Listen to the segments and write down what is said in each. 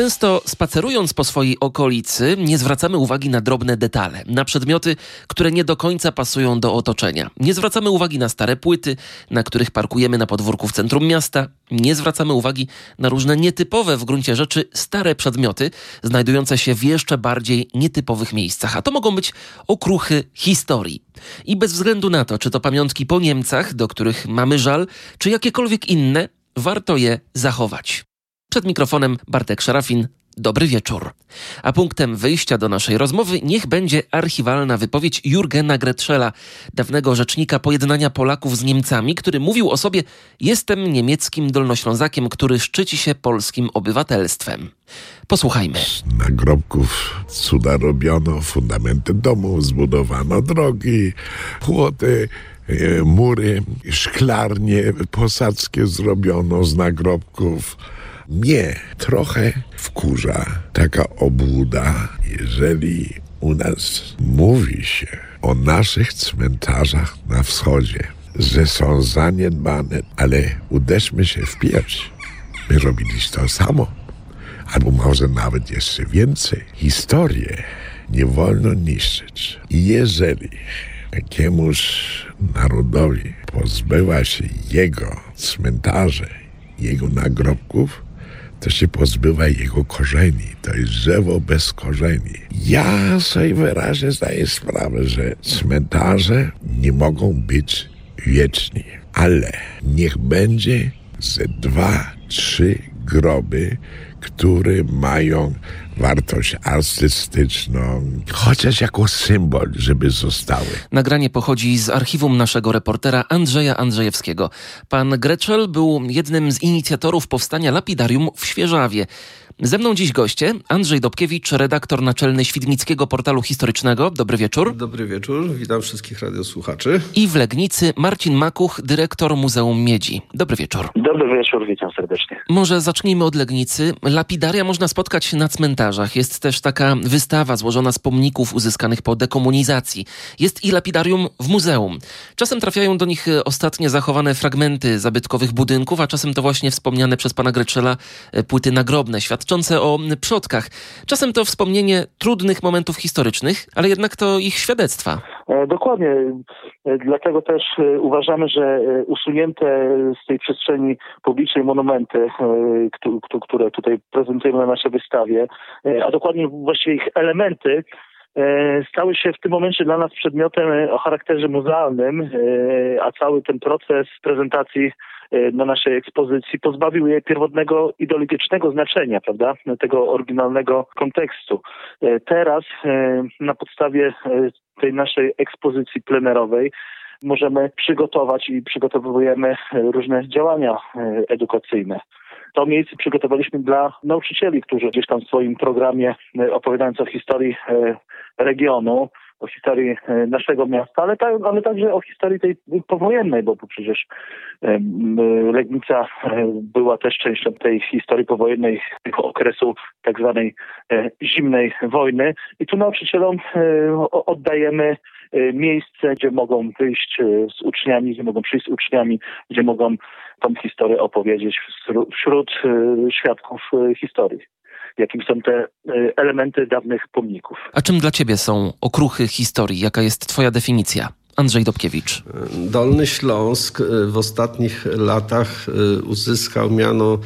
Często spacerując po swojej okolicy, nie zwracamy uwagi na drobne detale, na przedmioty, które nie do końca pasują do otoczenia. Nie zwracamy uwagi na stare płyty, na których parkujemy na podwórku w centrum miasta. Nie zwracamy uwagi na różne nietypowe w gruncie rzeczy stare przedmioty, znajdujące się w jeszcze bardziej nietypowych miejscach. A to mogą być okruchy historii. I bez względu na to, czy to pamiątki po Niemcach, do których mamy żal, czy jakiekolwiek inne, warto je zachować. Przed mikrofonem Bartek Szarafin. Dobry wieczór. A punktem wyjścia do naszej rozmowy niech będzie archiwalna wypowiedź Jurgena Gretschela, dawnego rzecznika pojednania Polaków z Niemcami, który mówił o sobie: Jestem niemieckim dolnoślązakiem, który szczyci się polskim obywatelstwem. Posłuchajmy. Z nagrobków cuda robiono, fundamenty domów, zbudowano drogi, płoty, e, mury, szklarnie posadzkie zrobiono z nagrobków mnie trochę wkurza taka obłuda, jeżeli u nas mówi się o naszych cmentarzach na wschodzie, że są zaniedbane, ale uderzmy się w pierś. My robiliśmy to samo, albo może nawet jeszcze więcej. Historię nie wolno niszczyć. I jeżeli jakiemuś narodowi pozbywa się jego cmentarzy, jego nagrobków, to się pozbywa jego korzeni. To jest drzewo bez korzeni. Ja sobie wyraźnie zdaję sprawę, że cmentarze nie mogą być wieczni, ale niech będzie ze dwa, trzy groby, które mają wartość artystyczną, chociaż jako symbol, żeby zostały. Nagranie pochodzi z archiwum naszego reportera Andrzeja Andrzejewskiego. Pan Greczel był jednym z inicjatorów powstania lapidarium w Świeżawie. Ze mną dziś goście Andrzej Dobkiewicz, redaktor naczelny Świdnickiego Portalu Historycznego. Dobry wieczór. Dobry wieczór, witam wszystkich radiosłuchaczy. I w Legnicy Marcin Makuch, dyrektor Muzeum Miedzi. Dobry wieczór. Dobry wieczór, witam serdecznie. Może zacznijmy od Legnicy. Lapidaria można spotkać na cmentarzach. Jest też taka wystawa złożona z pomników uzyskanych po dekomunizacji. Jest i lapidarium w muzeum. Czasem trafiają do nich ostatnie zachowane fragmenty zabytkowych budynków, a czasem to właśnie wspomniane przez pana Gretschela e, płyty nagrobne, świadczące świadczące o przodkach. Czasem to wspomnienie trudnych momentów historycznych, ale jednak to ich świadectwa. E, dokładnie. E, dlatego też e, uważamy, że usunięte z tej przestrzeni publicznej monumenty, które tutaj prezentujemy na naszej wystawie, a dokładnie właściwie ich elementy, stały się w tym momencie dla nas przedmiotem o charakterze muzealnym, a cały ten proces prezentacji E, na naszej ekspozycji pozbawił je pierwotnego ideologicznego znaczenia, prawda, tego oryginalnego kontekstu. E, teraz e, na podstawie tej naszej ekspozycji plenerowej możemy przygotować i przygotowujemy różne działania edukacyjne. To miejsce przygotowaliśmy dla nauczycieli, którzy gdzieś tam w swoim programie opowiadając o historii regionu, o historii e, naszego miasta, ale, ale także o historii tej powojennej, bo przecież Legnica e, była też częścią tej historii powojennej, tego okresu tak zwanej e, zimnej wojny. I tu nauczycielom oddajemy miejsce, gdzie mogą wyjść z uczniami, gdzie mogą przyjść z uczniami, gdzie mogą tą historię opowiedzieć wśród świadków historii jakim są te y, elementy dawnych pomników. A czym dla ciebie są okruchy historii? Jaka jest twoja definicja? Andrzej Dobkiewicz. Dolny Śląsk y, w ostatnich latach y, uzyskał miano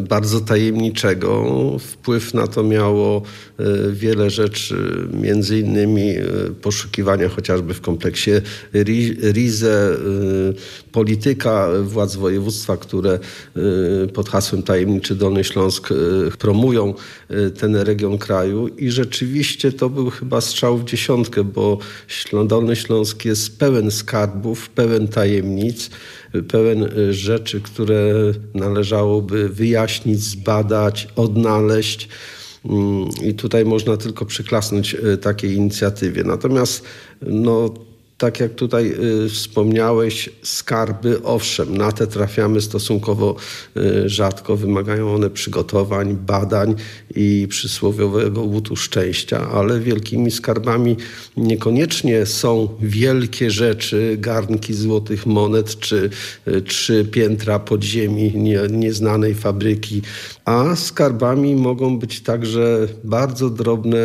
bardzo tajemniczego. Wpływ na to miało y, wiele rzeczy, między innymi y, poszukiwania chociażby w kompleksie Rize, polityka władz województwa, które pod hasłem Tajemniczy Dolny Śląsk promują ten region kraju i rzeczywiście to był chyba strzał w dziesiątkę, bo Dolny Śląsk jest pełen skarbów, pełen tajemnic, pełen rzeczy, które należałoby wyjaśnić, zbadać, odnaleźć. Mm, I tutaj można tylko przyklasnąć e, takiej inicjatywie. Natomiast no, tak jak tutaj y, wspomniałeś, skarby, owszem, na te trafiamy stosunkowo y, rzadko. Wymagają one przygotowań, badań i przysłowiowego łutu szczęścia, ale wielkimi skarbami niekoniecznie są wielkie rzeczy, garnki złotych monet czy y, trzy piętra podziemi nie, nieznanej fabryki a skarbami mogą być także bardzo drobne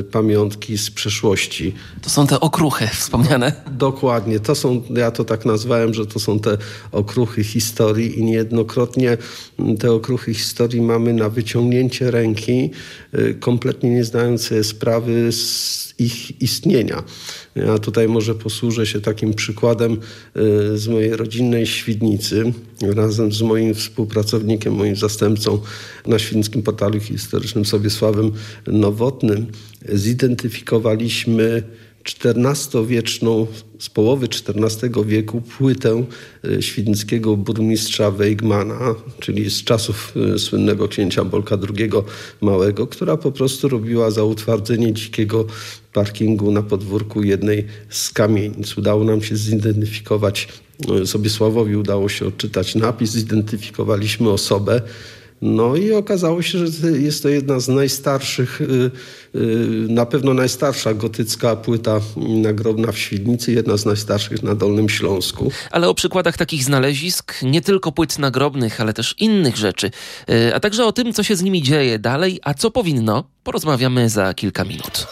y, pamiątki z przeszłości. To są te okruchy wspomniane. Dokładnie. To są, ja to tak nazwałem, że to są te okruchy historii i niejednokrotnie te okruchy historii mamy na wyciągnięcie ręki, y, kompletnie nie zdając sobie sprawy z ich istnienia. Ja tutaj może posłużę się takim przykładem y, z mojej rodzinnej Świdnicy. Razem z moim współpracownikiem, moim zastępcą na Świdnickim Portalu Historycznym Sobiesławem Nowotnym zidentyfikowaliśmy XIV-wieczną, z połowy XIV wieku płytę e, świdnickiego burmistrza Weigmana, czyli z czasów e, słynnego księcia Bolka II Małego, która po prostu robiła za utwardzenie dzikiego parkingu na podwórku jednej z kamienic. Udało nam się zidentyfikować, sobie Sławowi udało się odczytać napis, zidentyfikowaliśmy osobę, no i okazało się, że jest to jedna z najstarszych, y, y, na pewno najstarsza gotycka płyta nagrobna w Świdnicy, jedna z najstarszych na Dolnym Śląsku. Ale o przykładach takich znalezisk, nie tylko płyt nagrobnych, ale też innych rzeczy, y, a także o tym, co się z nimi dzieje dalej, a co powinno, porozmawiamy za kilka minut.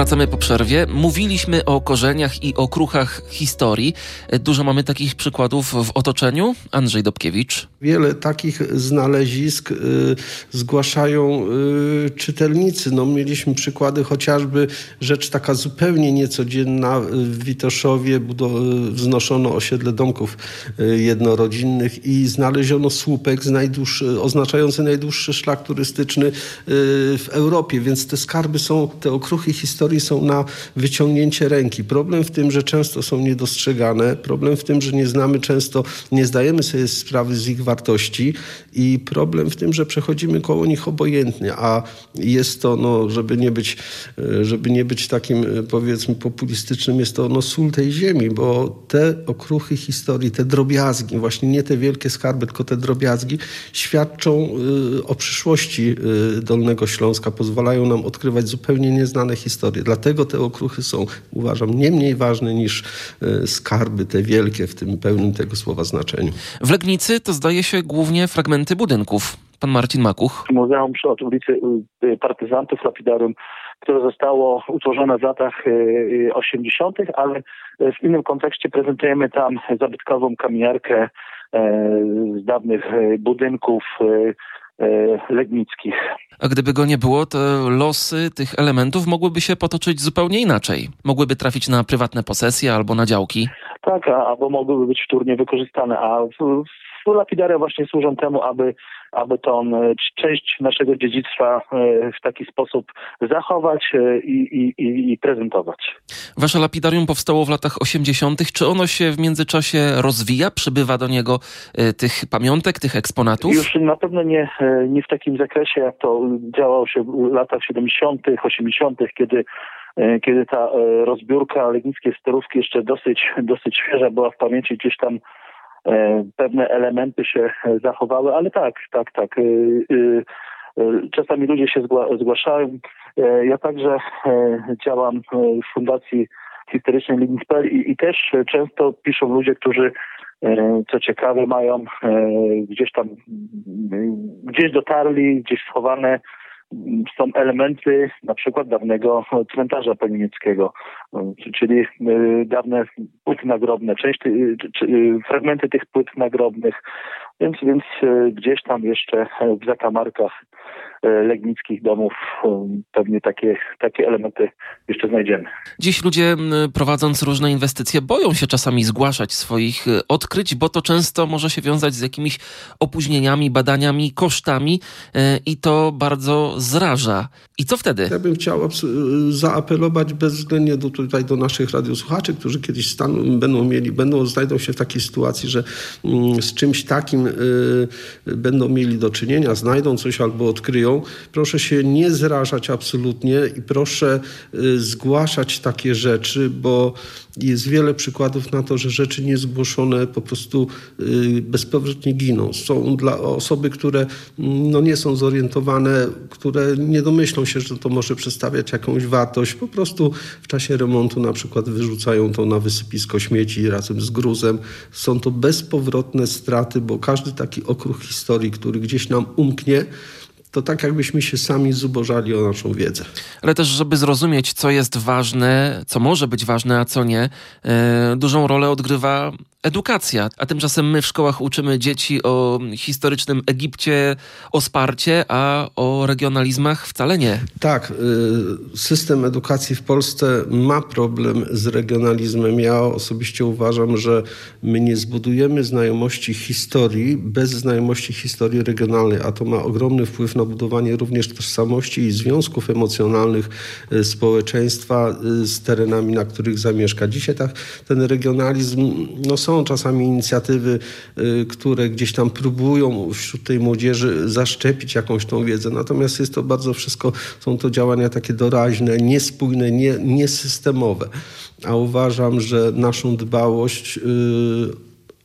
Wracamy po przerwie. Mówiliśmy o korzeniach i o kruchach historii. Dużo mamy takich przykładów w otoczeniu. Andrzej Dobkiewicz. Wiele takich znalezisk y, zgłaszają y, czytelnicy. No, mieliśmy przykłady chociażby rzecz taka zupełnie niecodzienna. W Witoszowie wznoszono osiedle domków y, jednorodzinnych i znaleziono słupek oznaczający najdłuższy szlak turystyczny y, w Europie, więc te skarby są, te okruchy historii są na wyciągnięcie ręki. Problem w tym, że często są niedostrzegane, problem w tym, że nie znamy często, nie zdajemy sobie sprawy z ich wartości. I problem w tym, że przechodzimy koło nich obojętnie, a jest to, no, żeby nie być, e, żeby nie być takim e, powiedzmy populistycznym, jest to no, sól tej ziemi, bo te okruchy historii, te drobiazgi, właśnie nie te wielkie skarby, tylko te drobiazgi świadczą y, o przyszłości y, Dolnego Śląska, pozwalają nam odkrywać zupełnie nieznane historie historię. Dlatego te okruchy są, uważam, nie mniej ważne niż e, skarby te wielkie w tym pełnym tego słowa znaczeniu. W Legnicy to zdaje się głównie fragmenty budynków. Pan Marcin Makuch. Muzeum przy ulicy y, Partyzantów Lapidarium, które zostało utworzone w latach 80., y, y, ale w innym kontekście prezentujemy tam zabytkową kamieniarkę z dawnych budynków legnickich. A gdyby go nie było, to losy tych elementów mogłyby się potoczyć zupełnie inaczej. Mogłyby trafić na prywatne posesje albo na działki. Tak, albo mogłyby być wtórnie wykorzystane, a w, w lapidaria właśnie służą temu, aby aby tą e, część naszego dziedzictwa e, w taki sposób zachować e, i, i, i prezentować. Wasze lapidarium powstało w latach 80. Czy ono się w międzyczasie rozwija? Przybywa do niego tych pamiątek, tych eksponatów? Już na pewno nie, nie w takim zakresie, jak to działało się w latach 70., 80., kiedy kiedy ta rozbiórka legnickiej sterówki jeszcze dosyć, dosyć świeża była w pamięci gdzieś tam pewne elementy się zachowały, ale tak, tak, tak. E, e, czasami ludzie się zgłaszają. Ja także działam w Fundacji Historycznej Lignispel i, i też często piszą ludzie, którzy co ciekawe mają gdzieś tam, gdzieś dotarli, gdzieś schowane są elementy na przykład dawnego cmentarza pelnieckiego, czyli y, dawne płyty nagrobne, część, fragmenty tych płyt nagrobnych, więc, więc gdzieś tam jeszcze w zakamarkach legnickich domów pewnie takie, takie elementy jeszcze znajdziemy. Dziś ludzie prowadząc różne inwestycje boją się czasami zgłaszać swoich odkryć, bo to często może się wiązać z jakimiś opóźnieniami, badaniami, kosztami i to bardzo zraża. I co wtedy? Ja bym chciał zaapelować bezwzględnie do, tutaj do naszych radiosłuchaczy, którzy kiedyś staną, będą mieli, będą, znajdą się w takiej sytuacji, że mm, z czymś takim y, będą mieli do czynienia, znajdą coś albo odkryją Proszę się nie zrażać absolutnie i proszę y, zgłaszać takie rzeczy, bo jest wiele przykładów na to, że rzeczy niezgłoszone po prostu y, bezpowrotnie giną. Są dla osoby, które mm, no, nie są zorientowane, które nie domyślą się, że to może przedstawiać jakąś wartość. Po prostu w czasie remontu na przykład wyrzucają to na wysypisko śmieci razem z gruzem. Są to bezpowrotne straty, bo każdy taki okruch historii, który gdzieś nam umknie, to tak jakbyśmy się sami zubożali o naszą wiedzę. Ale też, żeby zrozumieć, co jest ważne, co może być ważne, a co nie, e, dużą rolę odgrywa edukacja. A tymczasem my w szkołach uczymy dzieci o historycznym Egipcie, o Sparcie, a o regionalizmach wcale nie. Tak, y, system edukacji w Polsce ma problem z regionalizmem. Ja osobiście uważam, że my nie zbudujemy znajomości historii bez znajomości historii regionalnej, a to ma ogromny wpływ na budowanie również tożsamości i związków emocjonalnych y, społeczeństwa y, z terenami, na których zamieszka. Dzisiaj tak, ten regionalizm, no są są czasami inicjatywy, y, które gdzieś tam próbują wśród tej młodzieży zaszczepić jakąś tą wiedzę. Natomiast jest to bardzo wszystko, są to działania takie doraźne, niespójne, nie, niesystemowe. A uważam, że naszą dbałość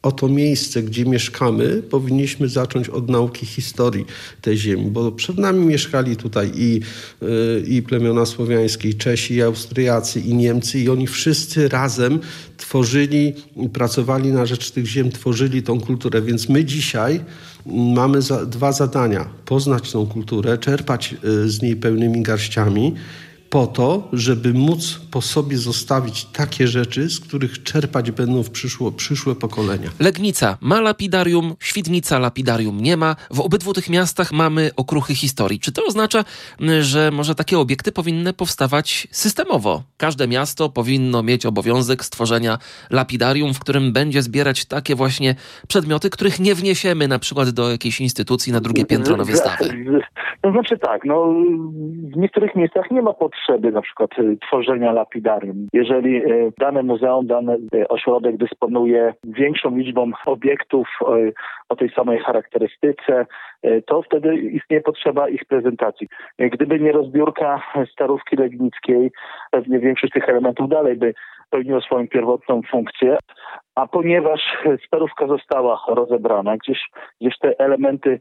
y, o to miejsce, gdzie mieszkamy, powinniśmy zacząć od nauki historii tej ziemi, bo przed nami mieszkali tutaj i, y, i plemiona słowiańskie, i Czesi, i Austriacy, i Niemcy, i oni wszyscy razem tworzyli, pracowali na rzecz tych ziem, tworzyli tą kulturę. Więc my dzisiaj mamy za, dwa zadania: poznać tą kulturę, czerpać y, z niej pełnymi garściami po to, żeby móc po sobie zostawić takie rzeczy, z których czerpać będą w przyszło, przyszłe pokolenia. Legnica ma lapidarium, Świdnica lapidarium nie ma. W obydwu tych miastach mamy okruchy historii. Czy to oznacza, że może takie obiekty powinny powstawać systemowo? Każde miasto powinno mieć obowiązek stworzenia lapidarium, w którym będzie zbierać takie właśnie przedmioty, których nie wniesiemy na przykład do jakiejś instytucji na drugie piętro na wystawę. To znaczy tak, no w niektórych miejscach nie ma potrzeby na przykład y, tworzenia lapidarium. Jeżeli y, dane muzeum, dany y, ośrodek dysponuje większą liczbą obiektów o tej samej charakterystyce, to wtedy istnieje potrzeba ich prezentacji. Gdyby nie rozbiórka Starówki Legnickiej, pewnie większość tych elementów dalej by pełniło swoją pierwotną funkcję, a ponieważ Starówka została rozebrana, gdzieś, gdzieś te elementy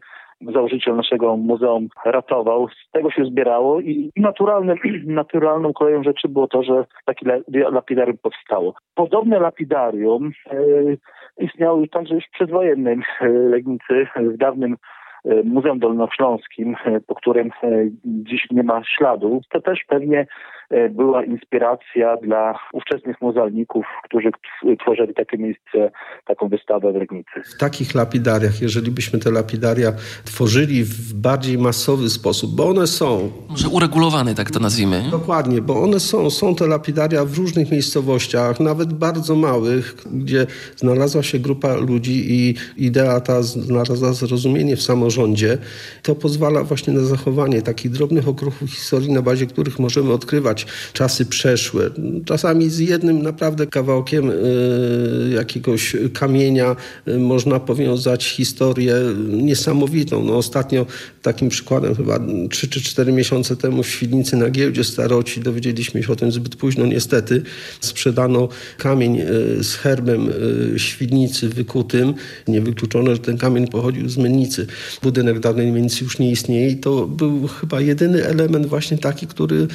założyciel naszego muzeum ratował. Z tego się zbierało i naturalną koleją rzeczy było to, że takie lapidarium powstało. Podobne lapidarium e, istniało także już przedwojennym e, Legnicy, w dawnym e, Muzeum Dolnośląskim, po którym dziś nie ma śladu. To też pewnie E, była inspiracja dla ówczesnych muzealników, którzy tworzyli takie miejsce, taką wystawę w Legnicy. W takich lapidariach, jeżeli byśmy te lapidaria tworzyli w bardziej masowy sposób, bo one są... Może uregulowane, tak to nazwijmy. Dokładnie, bo one są. Są te lapidaria w różnych miejscowościach, nawet bardzo małych, gdzie znalazła się grupa ludzi i idea ta znalazła zrozumienie w samorządzie. To pozwala właśnie na zachowanie takich drobnych okruchów historii, na bazie których możemy odkrywać czasy przeszłe. Czasami z jednym naprawdę kawałkiem e, jakiegoś kamienia e, można powiązać historię niesamowitą. No, ostatnio takim przykładem chyba 3 czy 4 miesiące temu w Świdnicy na giełdzie Staroci dowiedzieliśmy się o tym zbyt późno niestety. Sprzedano kamień e, z herbem Świdnicy wykutym. Niewykluczone, że ten kamień pochodził z Mennicy. Budynek dawnej Mennicy już nie istnieje i to był chyba jedyny element właśnie taki, który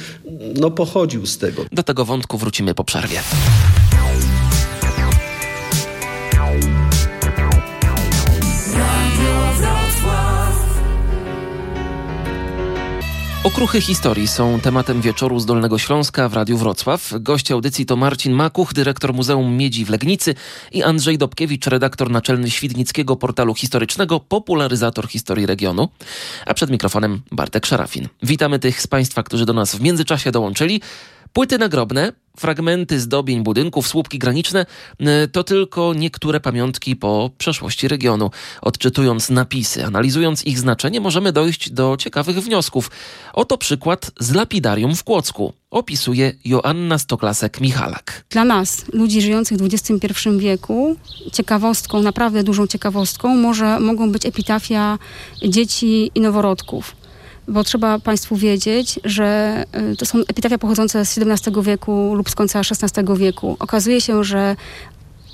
no, pochodził z tego. Do tego wątku wrócimy po przerwie. Okruchy historii są tematem wieczoru z Dolnego Śląska w Radiu Wrocław. Gość audycji to Marcin Makuch, dyrektor Muzeum Miedzi w Legnicy i Andrzej Dobkiewicz, redaktor naczelny Świdnickiego Portalu Historycznego, popularyzator historii regionu. A przed mikrofonem Bartek Szarafin. Witamy tych z Państwa, którzy do nas w międzyczasie dołączyli. Płyty nagrobne, fragmenty zdobień budynków, słupki graniczne y, to tylko niektóre pamiątki po przeszłości regionu. Odczytując napisy, analizując ich znaczenie, możemy dojść do ciekawych wniosków. Oto przykład z lapidarium w Kłodzku. Opisuje Joanna Stoklasek-Michalak. Dla nas, ludzi żyjących w XXI wieku, ciekawostką, naprawdę dużą ciekawostką, może mogą być epitafia dzieci i noworodków bo trzeba Państwu wiedzieć, że y, to są epitafia pochodzące z XVII wieku lub z końca XVI wieku. Okazuje się, że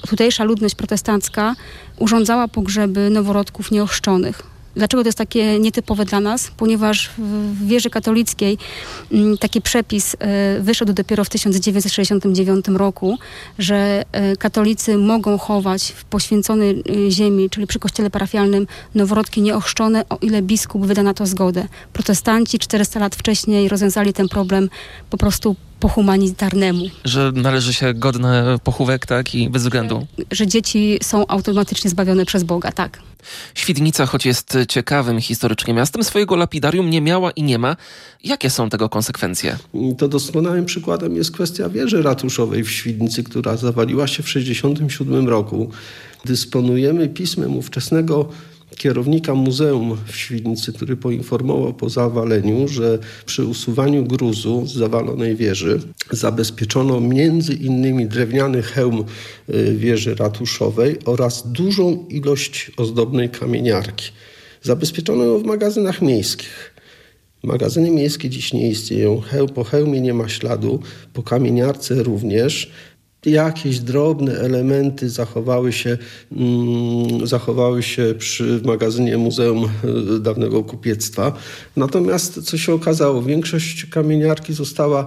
tutejsza ludność protestancka urządzała pogrzeby noworodków nieochrzczonych. Dlaczego to jest takie nietypowe dla nas? Ponieważ w wierze katolickiej mm, taki przepis y, wyszedł dopiero w 1969 roku, że y, katolicy mogą chować w poświęconej y, ziemi, czyli przy kościele parafialnym, noworodki nieochrzczone, o ile biskup wyda na to zgodę. Protestanci 400 lat wcześniej rozwiązali ten problem po prostu po humanitarnemu. Że należy się godny pochówek, tak? I bez względu. Że dzieci są automatycznie zbawione przez Boga, tak. Świdnica, choć jest ciekawym historycznie miastem, swojego lapidarium nie miała i nie ma. Jakie są tego konsekwencje? To doskonałym przykładem jest kwestia wieży ratuszowej w Świdnicy, która zawaliła się w 1967 roku. Dysponujemy pismem ówczesnego kierownika muzeum w Świdnicy, który poinformował po zawaleniu, że przy usuwaniu gruzu z zawalonej wieży zabezpieczono między innymi drewniany hełm y, wieży ratuszowej oraz dużą ilość ozdobnej kamieniarki. Zabezpieczono ją w magazynach miejskich. Magazyny miejskie dziś nie istnieją. Po hełmie nie ma śladu, po kamieniarce również jakieś drobne elementy zachowały się, mm, zachowały się przy magazynie Muzeum Dawnego Kupiectwa. Natomiast co się okazało, większość kamieniarki została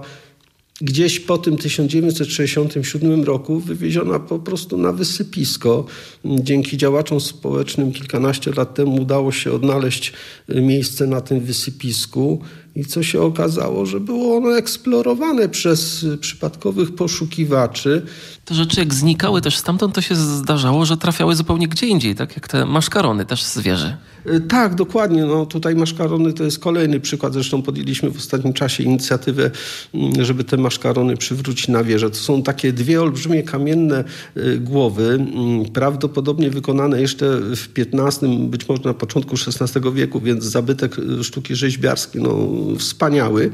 gdzieś po tym 1967 roku wywieziona po prostu na wysypisko. Dzięki działaczom społecznym kilkanaście lat temu udało się odnaleźć miejsce na tym wysypisku. I co się okazało, że było ono eksplorowane przez przypadkowych poszukiwaczy. Te rzeczy jak znikały też stamtąd, to się zdarzało, że trafiały zupełnie gdzie indziej, tak jak te maszkarony też z wieży. Y, tak, dokładnie. No, tutaj maszkarony to jest kolejny przykład. Zresztą podjęliśmy w ostatnim czasie inicjatywę, mm, żeby te maszkarony przywrócić na wieżę. To są takie dwie olbrzymie kamienne y, głowy, mm, prawdopodobnie wykonane jeszcze w XV, być może na początku XVI wieku, więc zabytek y, sztuki rzeźbiarskiej no, wspaniały.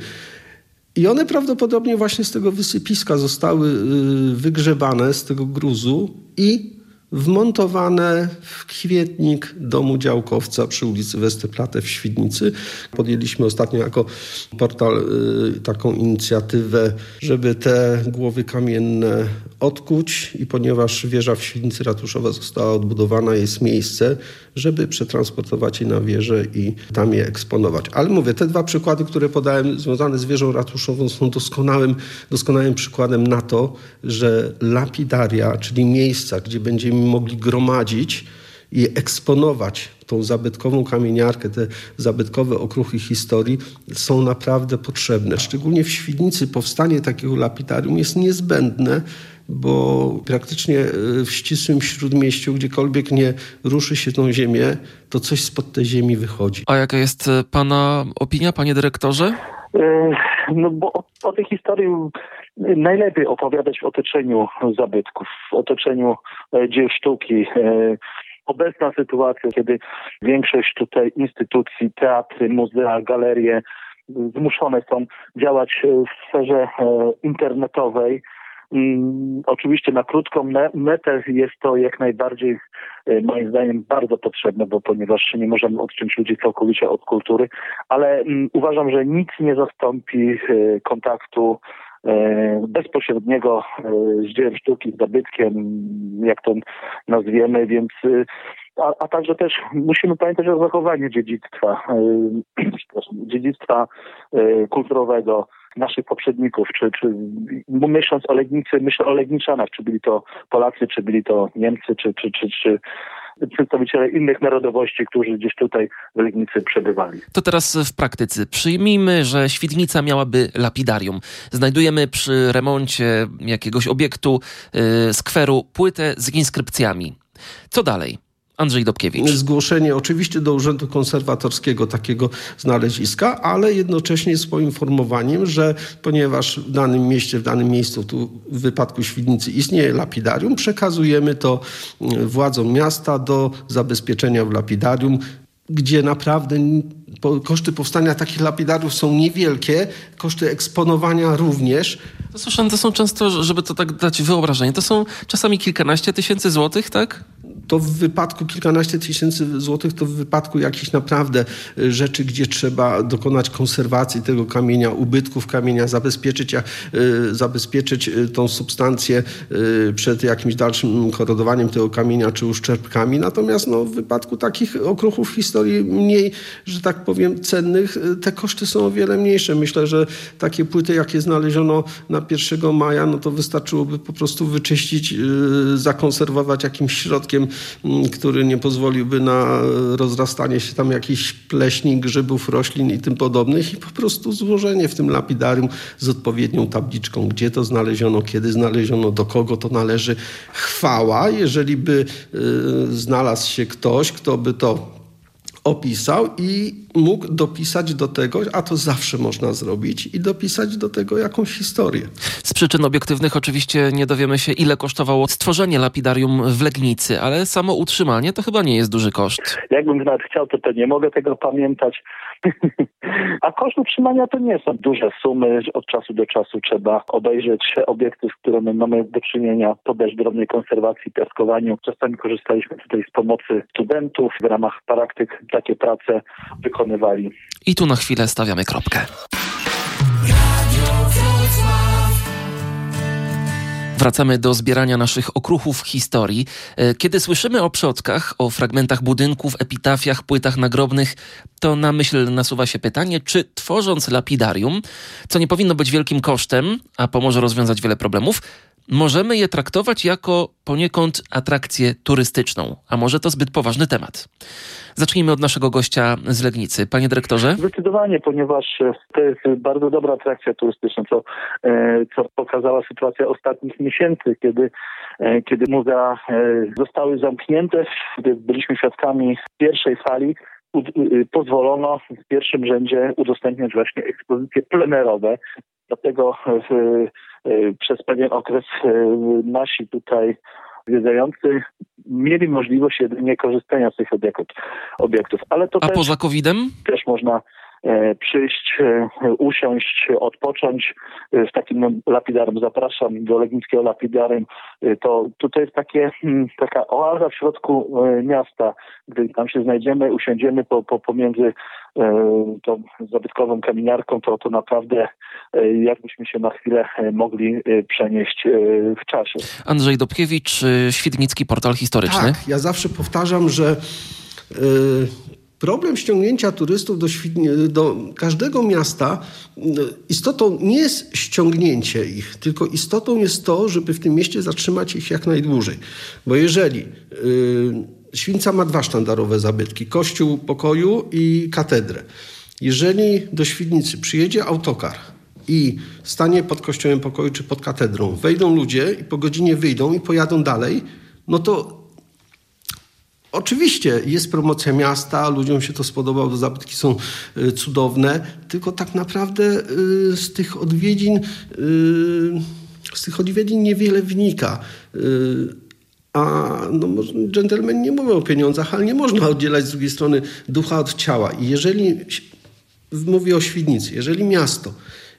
I one prawdopodobnie właśnie z tego wysypiska zostały wygrzebane, z tego gruzu i wmontowane w kwietnik domu działkowca przy ulicy Westyplate w Świdnicy. Podjęliśmy ostatnio jako portal y, taką inicjatywę, żeby te głowy kamienne odkuć i ponieważ wieża w Świdnicy Ratuszowa została odbudowana, jest miejsce, żeby przetransportować je na wieżę i tam je eksponować. Ale mówię, te dwa przykłady, które podałem związane z wieżą ratuszową są doskonałym, doskonałym przykładem na to, że lapidaria, czyli miejsca, gdzie będziemy mogli gromadzić i eksponować tą zabytkową kamieniarkę, te zabytkowe okruchy historii są naprawdę potrzebne. Szczególnie w Świdnicy powstanie takiego lapidarium jest niezbędne, bo praktycznie e, w ścisłym śródmieściu, gdziekolwiek nie ruszy się tą ziemię, to coś spod tej ziemi wychodzi. A jaka jest e, Pana opinia, Panie Dyrektorze? E, no bo o, o tej historii najlepiej opowiadać w otoczeniu zabytków, w otoczeniu dzieł sztuki. Obecna sytuacja, kiedy większość tutaj instytucji, teatry, muzea, galerie zmuszone są działać w sferze internetowej, Mm, oczywiście na krótką metę jest to jak najbardziej e, moim zdaniem bardzo potrzebne, bo ponieważ nie możemy odciąć ludzi całkowicie od kultury, ale mm, uważam, że nic nie zastąpi e, kontaktu e, bezpośredniego z dziełem sztuki, z zabytkiem, jak to nazwiemy, więc a, a także też musimy pamiętać o zachowaniu dziedzictwa, dziedzictwa kulturowego, naszych poprzedników, czy, czy myśląc o Legnicy, myślę o Legniczanach, czy byli to Polacy, czy byli to Niemcy, czy, czy, czy, czy przedstawiciele innych narodowości, którzy gdzieś tutaj w Legnicy przebywali. To teraz w praktyce. Przyjmijmy, że Świdnica miałaby lapidarium. Znajdujemy przy remoncie jakiegoś obiektu, yy, skweru, płytę z inskrypcjami. Co dalej? Andrzej Dobkiewicz. Zgłoszenie oczywiście do Urzędu Konserwatorskiego takiego znaleziska, ale jednocześnie z poinformowaniem, że ponieważ w danym mieście, w danym miejscu, tu w wypadku Świdnicy istnieje lapidarium, przekazujemy to mm, władzom miasta do zabezpieczenia w lapidarium, gdzie naprawdę koszty powstania takich lapidariów są niewielkie, koszty eksponowania również. To są, to są często, żeby to tak dać wyobrażenie, to są czasami kilkanaście tysięcy złotych, tak? To w wypadku kilkanaście tysięcy złotych, to w wypadku jakichś naprawdę y, rzeczy, gdzie trzeba dokonać konserwacji tego kamienia, ubytków kamienia, zabezpieczyć, y, zabezpieczyć y, tą substancję przed jakimś dalszym korodowaniem tego kamienia czy uszczerbkami. Natomiast no, w wypadku takich okruchów historii mniej, że tak powiem, cennych, te koszty są o wiele mniejsze. Myślę, że takie płyty, jakie znaleziono na 1 maja, no to wystarczyłoby po prostu wyczyścić, zakonserwować jakimś środkiem który nie pozwoliłby na rozrastanie się tam jakichś pleśni, grzybów, roślin i tym podobnych i po prostu złożenie w tym lapidarium z odpowiednią tabliczką, gdzie to znaleziono, kiedy znaleziono, do kogo to należy. Chwała, jeżeli by y, znalazł się ktoś, kto by to opisał i mógł dopisać do tego, a to zawsze można zrobić, i dopisać do tego jakąś historię. Z przyczyn obiektywnych oczywiście nie dowiemy się, ile kosztowało stworzenie lapidarium w Legnicy, ale samo utrzymanie to chyba nie jest duży koszt. Jakbym nawet chciał, to, to nie mogę tego pamiętać. A koszt utrzymania to nie są duże sumy. Od czasu do czasu trzeba obejrzeć obiekty, z którymi mamy do czynienia, podać drobnej konserwacji, piaskowaniu. Czasami korzystaliśmy tutaj z pomocy studentów w ramach praktyk. Takie prace wykonywali. I tu na chwilę stawiamy kropkę. Wracamy do zbierania naszych okruchów historii. E, kiedy słyszymy o przodkach, o fragmentach budynków, epitafiach, płytach nagrobnych, to na myśl nasuwa się pytanie, czy tworząc lapidarium, co nie powinno być wielkim kosztem, a pomoże rozwiązać wiele problemów, możemy je traktować jako poniekąd atrakcję turystyczną, a może to zbyt poważny temat. Zacznijmy od naszego gościa z Legnicy. Panie dyrektorze? Zdecydowanie, ponieważ to jest bardzo dobra atrakcja turystyczna, co, e, co pokazała sytuacja ostatnich miesięcy, kiedy, e, kiedy muzea e, zostały zamknięte, gdy byliśmy świadkami pierwszej fali, pozwolono w pierwszym rzędzie udostępniać właśnie ekspozycje plenerowe. Dlatego w, przez pewien okres nasi tutaj zwiedzający mieli możliwość jedynie korzystania z tych obiektów. Ale to A też, poza COVID-em? Też można e, przyjść, e, usiąść, odpocząć e, w takim lapidarem. Zapraszam do Legnickiego Lapidarium. To tutaj jest takie, hmm, taka oaza w środku miasta. Gdy tam się znajdziemy, usiądziemy po, po, pomiędzy tą zabytkową kamieniarką, to, to naprawdę jakbyśmy się na chwilę mogli przenieść w czasie. Andrzej Dobkiewicz, Świdnicki Portal Historyczny. Tak, ja zawsze powtarzam, że Problem ściągnięcia turystów do, do, każdego miasta, istotą nie jest ściągnięcie ich, tylko istotą jest to, żeby w tym mieście zatrzymać ich jak najdłużej. Bo jeżeli yy, Świnca ma dwa sztandarowe zabytki, kościół pokoju i katedrę. Jeżeli do Świdnicy przyjedzie autokar i stanie pod kościołem pokoju czy pod katedrą, wejdą ludzie i po godzinie wyjdą i pojadą dalej, no to Oczywiście jest promocja miasta, ludziom się to spodobało, to zabytki są y, cudowne, tylko tak naprawdę y, z tych odwiedzin, y, z tych odwiedzin niewiele wynika. A no, dżentelmeni nie mówią o pieniądzach, ale nie można oddzielać z drugiej strony ducha od ciała. I jeżeli, mówię o Świdnicy, jeżeli miasto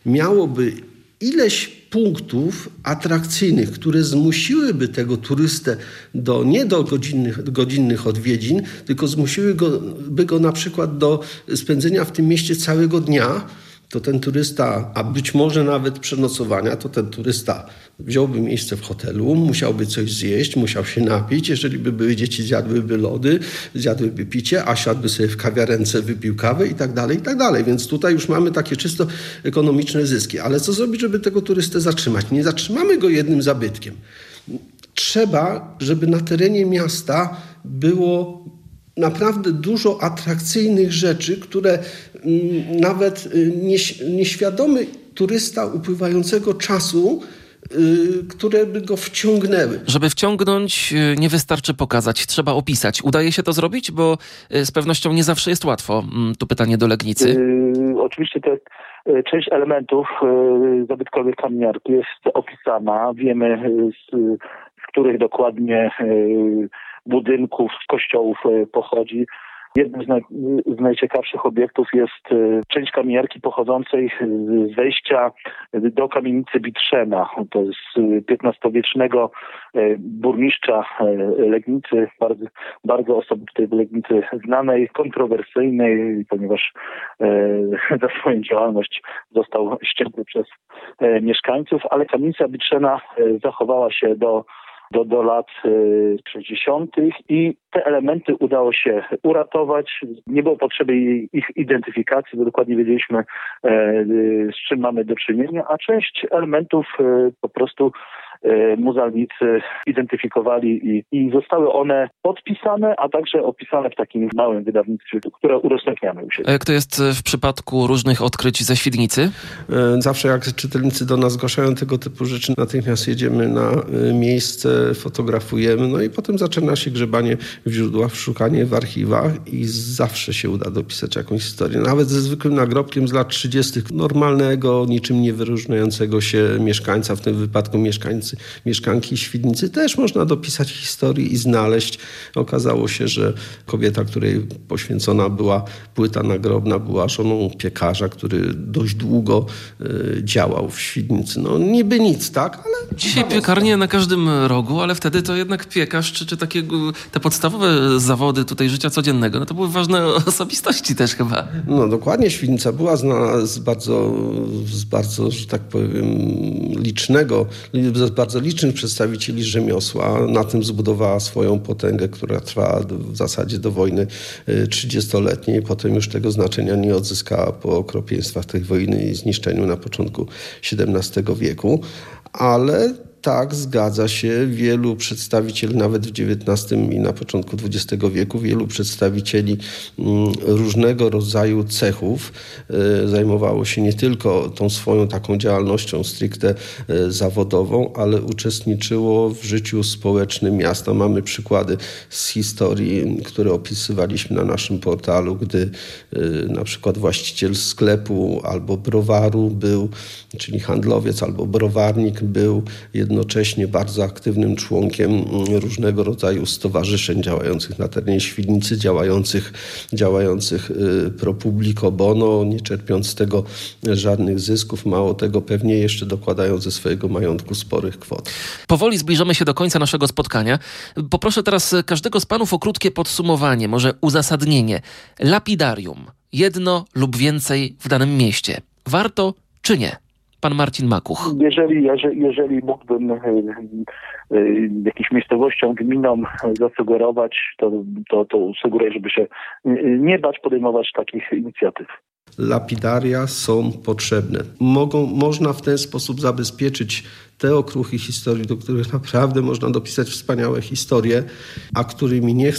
miałoby ileś punktów atrakcyjnych, które zmusiłyby tego turystę do, nie do godzinnych, godzinnych odwiedzin, tylko zmusiłyby go, by go na przykład do spędzenia w tym mieście całego dnia, to ten turysta, a być może nawet przenocowania, to ten turysta wziąłby miejsce w hotelu, musiałby coś zjeść, musiał się napić. Jeżeli by były dzieci, zjadłyby lody, zjadłyby picie, a siadłby sobie w kawiarence, wypił kawę i tak dalej, i tak dalej. Więc tutaj już mamy takie czysto ekonomiczne zyski. Ale co zrobić, żeby tego turystę zatrzymać? Nie zatrzymamy go jednym zabytkiem. Trzeba, żeby na terenie miasta było naprawdę dużo atrakcyjnych rzeczy, które nawet y, nieświadomy turysta upływającego czasu y, które by go wciągnęły. Żeby wciągnąć, y, nie wystarczy pokazać, trzeba opisać. Udaje się to zrobić, bo z pewnością nie zawsze jest łatwo. Mm, tu pytanie do Legnicy. Yy, oczywiście to część elementów yy, zabytkowych kamieniarki jest opisana. Wiemy, z, z których dokładnie yy, budynków, z kościołów pochodzi. Jednym z, naj, z najciekawszych obiektów jest y, część kamieniarki pochodzącej z wejścia do kamienicy Bitrzena. To jest XV-wiecznego burmistrza Legnicy, bardzo, bardzo Legnicy znanej, kontrowersyjnej, ponieważ za swoją działalność został ścięty przez mieszkańców, ale kamienica Bitrzena zachowała się do do, do lat 60. i te elementy udało się uratować. Nie było potrzeby ich identyfikacji, bo dokładnie wiedzieliśmy, z czym mamy do czynienia, a część elementów po prostu E, muzealnicy identyfikowali i, i zostały one podpisane, a także opisane w takim małym wydawnictwie, które udostępniamy u siebie. A jak to jest w przypadku różnych odkryć ze Świdnicy? E, zawsze jak czytelnicy do nas zgłaszają tego typu rzeczy, natychmiast jedziemy na e, miejsce, fotografujemy, no i potem zaczyna się grzebanie w źródłach, szukanie w archiwach i zawsze się uda dopisać jakąś historię. Nawet ze zwykłym nagrobkiem z lat 30. normalnego, niczym nie wyróżniającego się mieszkańca, w tym wypadku mieszkańca mieszkańcy, mieszkanki Świdnicy też można dopisać historii i znaleźć. Okazało się, że kobieta, której poświęcona była płyta nagrobna, była żoną piekarza, który dość długo y, działał w Świdnicy. No niby nic, tak? Ale Dzisiaj piekarnie na każdym rogu, ale wtedy to jednak piekarz, czy, czy takie te podstawowe zawody tutaj życia codziennego, no to były ważne osobistości też chyba. No dokładnie, Świdnica była znana z bardzo, z bardzo, że tak powiem, licznego, bardzo licznych przedstawicieli rzemiosła. Na tym zbudowała swoją potęgę, która trwa w zasadzie do wojny 30-letniej. Y, Potem już tego znaczenia nie odzyskała po okropieństwach tej wojny i zniszczeniu na początku XVII wieku. Ale tak, zgadza się. Wielu przedstawicieli, nawet w XIX i na początku XX wieku, wielu przedstawicieli mm, różnego rodzaju cechów e, zajmowało się nie tylko tą swoją taką działalnością stricte e, zawodową, ale uczestniczyło w życiu społecznym miasta. Mamy przykłady z historii, które opisywaliśmy na naszym portalu, gdy e, na przykład właściciel sklepu albo browaru był, czyli handlowiec albo browarnik był jedno jednocześnie bardzo aktywnym członkiem mm, różnego rodzaju stowarzyszeń działających na terenie Świdnicy, działających, działających y, pro publico bono, nie czerpiąc z tego żadnych zysków. Mało tego, pewnie jeszcze dokładają ze swojego majątku sporych kwot. Powoli zbliżamy się do końca naszego spotkania. Poproszę teraz każdego z panów o krótkie podsumowanie, może uzasadnienie. Lapidarium. Jedno lub więcej w danym mieście. Warto czy nie? Pan Marcin Makuch. Jeżeli, jeżeli, jeżeli mógłbym e, e, jakimś miejscowościom, gminom zasugerować, to, to, to sugeruję, żeby się nie bać podejmować takich inicjatyw lapidaria są potrzebne. Mogą, można w ten sposób zabezpieczyć te okruchy historii, do których naprawdę można dopisać wspaniałe historie, a którymi nie,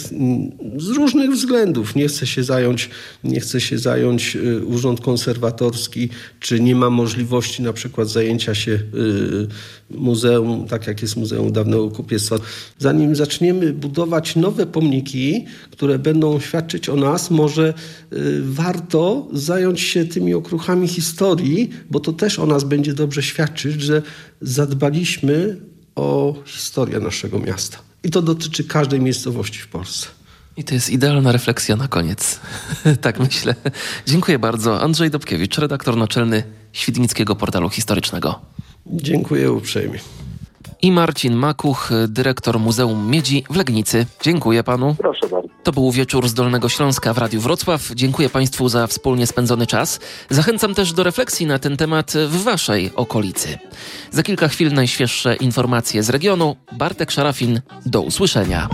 z różnych względów nie chce się zająć, nie chce się zająć y, Urząd Konserwatorski, czy nie ma możliwości na przykład zajęcia się y, muzeum, tak jak jest Muzeum Dawnego Kupiectwa. Zanim zaczniemy budować nowe pomniki, które będą świadczyć o nas, może y, warto zająć się tymi okruchami historii, bo to też o nas będzie dobrze świadczyć, że zadbaliśmy o historię naszego miasta. I to dotyczy każdej miejscowości w Polsce. I to jest idealna refleksja na koniec. tak myślę. Dziękuję bardzo. Andrzej Dobkiewicz, redaktor naczelny Świdnickiego Portalu Historycznego. Dziękuję uprzejmie. I Marcin Makuch, dyrektor Muzeum Miedzi w Legnicy. Dziękuję panu. Proszę bardzo. To był wieczór z Dolnego Śląska w Radiu Wrocław. Dziękuję państwu za wspólnie spędzony czas. Zachęcam też do refleksji na ten temat w waszej okolicy. Za kilka chwil najświeższe informacje z regionu. Bartek Szarafin. Do usłyszenia.